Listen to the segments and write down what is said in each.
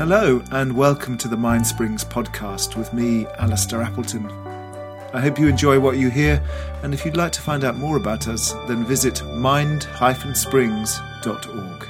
Hello, and welcome to the Mind Springs podcast with me, Alistair Appleton. I hope you enjoy what you hear, and if you'd like to find out more about us, then visit mind-springs.org.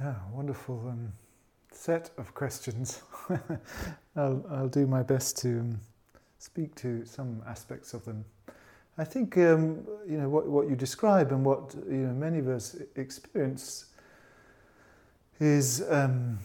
Yeah, wonderful um, set of questions. I'll, I'll do my best to um, speak to some aspects of them. I think um, you know what, what you describe and what you know many of us experience is um,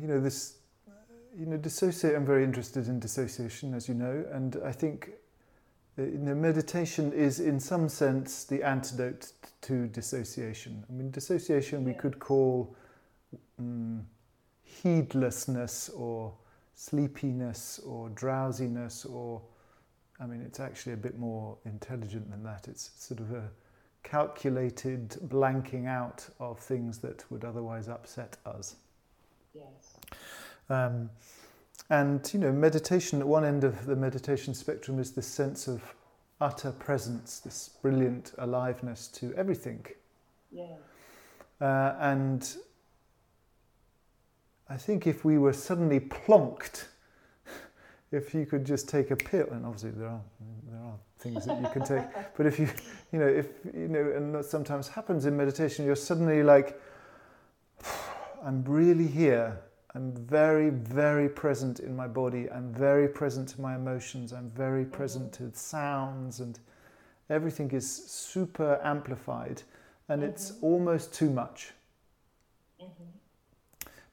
you know this you know dissociate. I'm very interested in dissociation, as you know, and I think uh, you know meditation is in some sense the antidote to dissociation. I mean, dissociation we could call um, heedlessness or sleepiness or drowsiness or I mean it's actually a bit more intelligent than that. It's sort of a calculated blanking out of things that would otherwise upset us. Yes. Um, and you know meditation at one end of the meditation spectrum is this sense of utter presence this brilliant aliveness to everything. Yeah uh, and I think if we were suddenly plonked, if you could just take a pill, and obviously there are there are things that you can take, but if you you know if you know, and that sometimes happens in meditation, you're suddenly like, I'm really here. I'm very, very present in my body. I'm very present to my emotions. I'm very present mm-hmm. to sounds, and everything is super amplified, and it's mm-hmm. almost too much mm-hmm.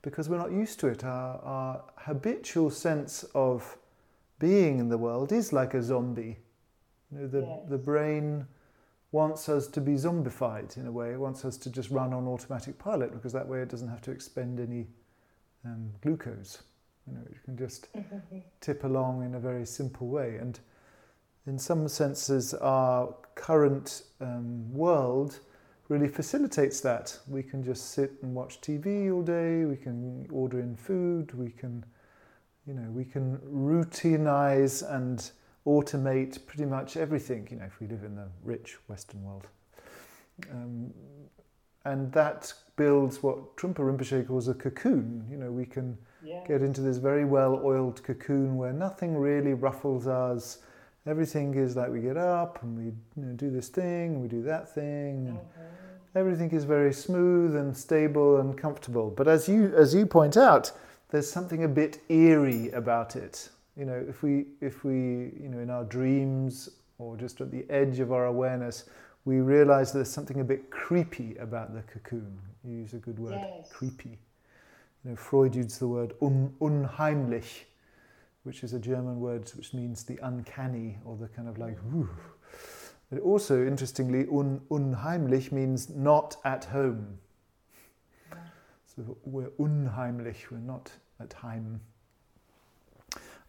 Because we're not used to it. Our, our, habitual sense of being in the world is like a zombie. You know, the, Yes. the brain wants us to be zombified in a way. It wants us to just run on automatic pilot because that way it doesn't have to expend any um, glucose. You know, it can just tip along in a very simple way. And in some senses, our current um, world really facilitates that. We can just sit and watch TV all day. We can order in food. We can, you know, we can routinize and automate pretty much everything. You know, if we live in the rich Western world, um, and that builds what Trungpa Rinpoche calls a cocoon. You know, we can yeah get into this very well-oiled cocoon where nothing really ruffles us. Everything is like we get up and we you know, do this thing and we do that thing, and mm-hmm. everything is very smooth and stable and comfortable. But as you as you point out, there's something a bit eerie about it. You know, if we if we you know in our dreams or just at the edge of our awareness, we realize there's something a bit creepy about the cocoon. You use a good word, Yes. creepy. You know, Freud used the word un, unheimlich, which is a German word which means the uncanny or the kind of like, whew. But also, interestingly, un, unheimlich means not at home. So we're unheimlich, we're not at home.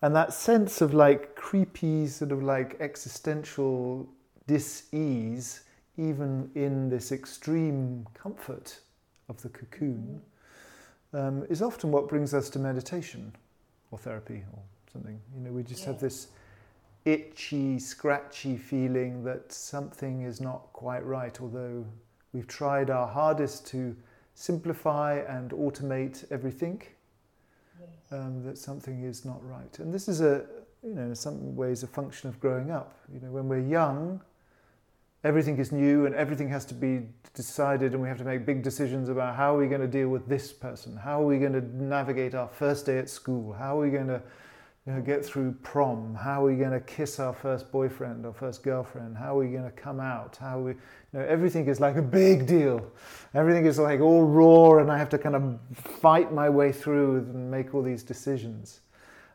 And that sense of like creepy, sort of like existential dis-ease, even in this extreme comfort of the cocoon, um, is often what brings us to meditation or therapy or something. You know, we just have this itchy, scratchy feeling that something is not quite right, although we've tried our hardest to simplify and automate everything, yes um, that something is not right. And this is a, you know, in some ways a function of growing up. You know, when we're young, everything is new and everything has to be decided and we have to make big decisions about how are we going to deal with this person how are we going to navigate our first day at school how are we going to you know, get through prom. How are we going to kiss our first boyfriend or first girlfriend? How are we going to come out? How we you know everything is like a big deal. Everything is like all raw and i have to kind of fight my way through and make all these decisions.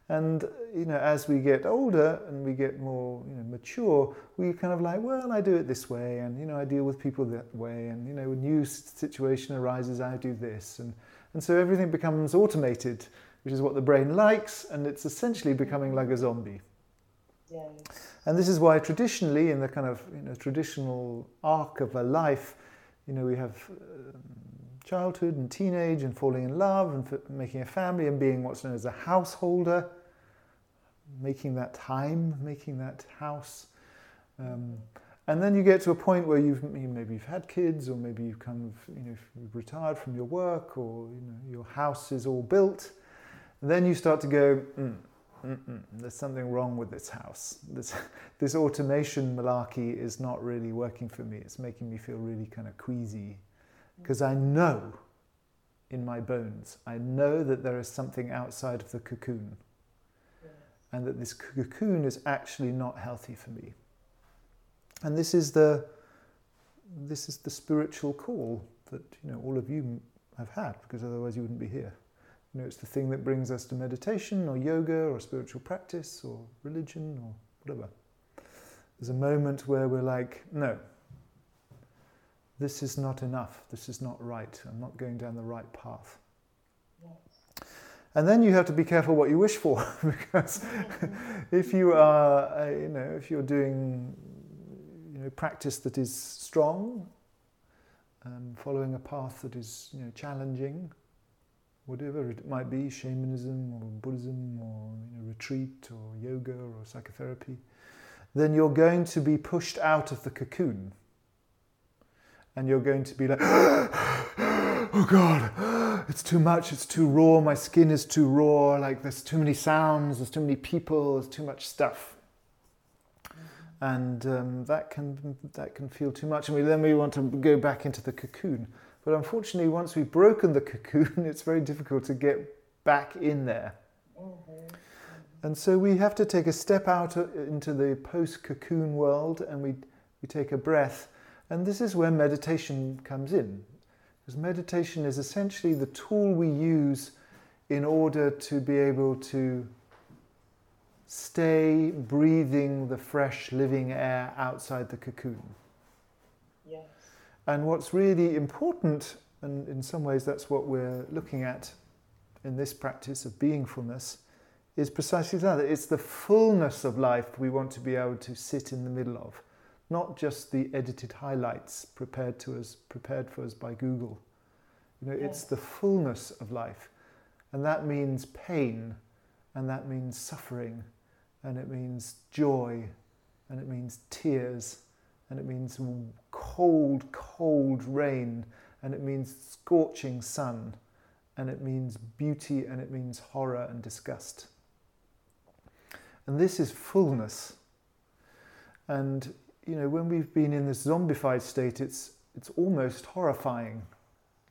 And you know, as we get older and we get more you know, mature, we kind of like, well, I do it this way, and you know, I deal with people that way, and you know, a new situation arises, I do this, and and so everything becomes automated, which is what the brain likes, and it's essentially becoming like a zombie. yes And this is why traditionally, in the kind of you know, traditional arc of a life, you know, we have um, childhood and teenage and falling in love and f- making a family and being what's known as a householder. making that time, making that house. Um, and then you get to a point where you've maybe you've had kids, or maybe you've kind of you know you've retired from your work, or you know your house is all built. Then you start to go, mm, Mm-mm, there's something wrong with this house. This, this automation malarkey is not really working for me. It's making me feel really kind of queasy. Because I know in my bones, I know that there is something outside of the cocoon. And that this cocoon is actually not healthy for me. And this is the, this is the spiritual call that you know, all of you have had, because otherwise you wouldn't be here. You know, it's the thing that brings us to meditation or yoga or spiritual practice or religion or whatever. There's a moment where we're like, no, this is not enough. This is not right. I'm not going down the right path. And then you have to be careful what you wish for, because if you are, uh, you know, if you're doing, you know, practice that is strong, um, following a path that is, you know, challenging, whatever it might be, shamanism or Buddhism or you know, retreat or yoga or psychotherapy, then you're going to be pushed out of the cocoon. And you're going to be like, oh God, it's too much, it's too raw, my skin is too raw, like there's too many sounds, there's too many people, there's too much stuff. And um, that, can, that can feel too much. And we, then we want to go back into the cocoon. But unfortunately, once we've broken the cocoon, it's very difficult to get back in there. Mm-hmm. And so we have to take a step out uh, into the post cocoon world and we, we take a breath. And this is where meditation comes in. Because meditation is essentially the tool we use in order to be able to stay breathing the fresh living air outside the cocoon. And what's really important, and in some ways that's what we're looking at in this practice of beingfulness, is precisely that. It's the fullness of life we want to be able to sit in the middle of, not just the edited highlights prepared to us, prepared for us by Google. You know, yes. it's the fullness of life, and that means pain, and that means suffering, and it means joy, and it means tears, and it means cold, cold rain, and it means scorching sun, and it means beauty, and it means horror and disgust. And this is fullness. And, you know, when we've been in this zombified state, it's, it's almost horrifying.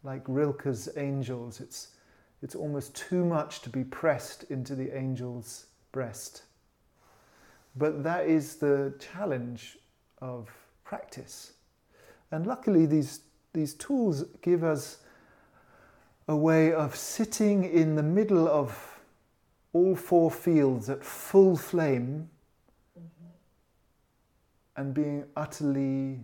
Like Rilke's angels, it's, it's almost too much to be pressed into the angel's breast. But that is the challenge of practice. And luckily, these, these tools give us a way of sitting in the middle of all four fields at full flame mm-hmm. and being utterly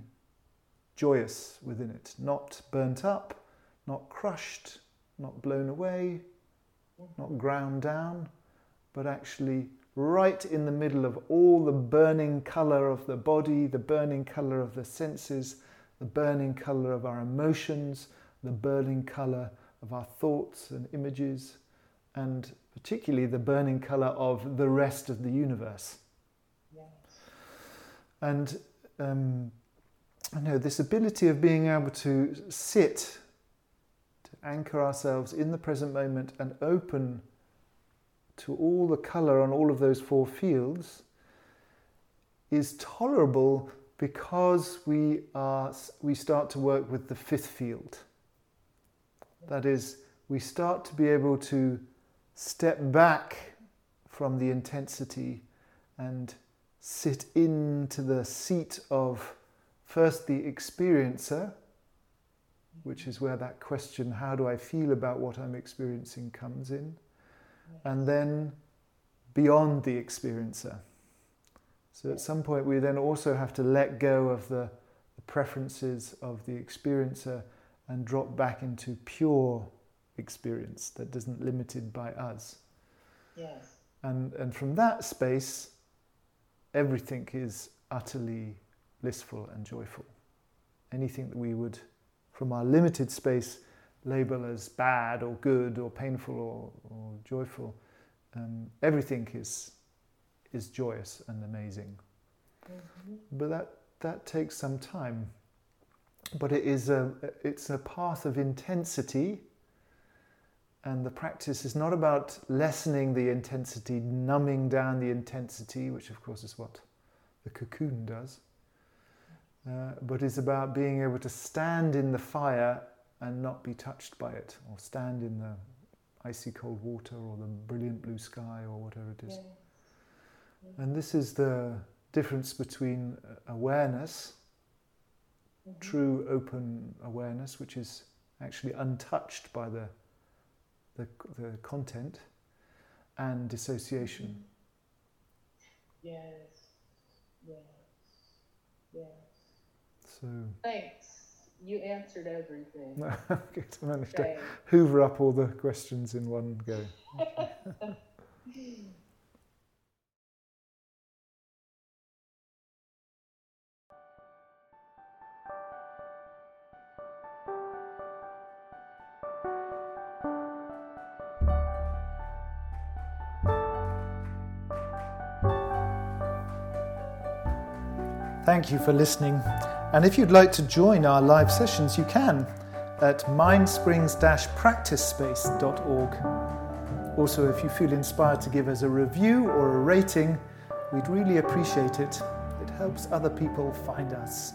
joyous within it, not burnt up, not crushed, not blown away, mm-hmm. not ground down, but actually right in the middle of all the burning color of the body, the burning color of the senses, the burning color of our emotions, the burning color of our thoughts and images, and particularly the burning color of the rest of the universe. Yes. And um, I know this ability of being able to sit, to anchor ourselves in the present moment and open to all the color on all of those four fields is tolerable because we, are, we start to work with the fifth field. That is, we start to be able to step back from the intensity and sit into the seat of first the experiencer, which is where that question, how do I feel about what I'm experiencing, comes in and then beyond the experiencer. So at some point, we then also have to let go of the, the preferences of the experiencer and drop back into pure experience that isn't limited by us. Yes. And, and from that space, everything is utterly blissful and joyful. Anything that we would, from our limited space, label as bad or good or painful or, or joyful. Um, everything is is joyous and amazing. Mhm. But that, that takes some time. But it is a, it's a path of intensity, and the practice is not about lessening the intensity, numbing down the intensity, which of course is what the cocoon does, uh, but is about being able to stand in the fire and not be touched by it, or stand in the icy cold water or the brilliant blue sky or whatever it is. Yeah. And this is the difference between awareness, Mhm. true open awareness, which is actually untouched by the, the, the content, and dissociation. Yes. Yes. Yes. So, Thanks. You answered everything. good. I managed to hoover up all the questions in one go. Thank you for listening. And if you'd like to join our live sessions, you can at mindsprings-practicespace.org. Also, if you feel inspired to give us a review or a rating, we'd really appreciate it. It helps other people find us.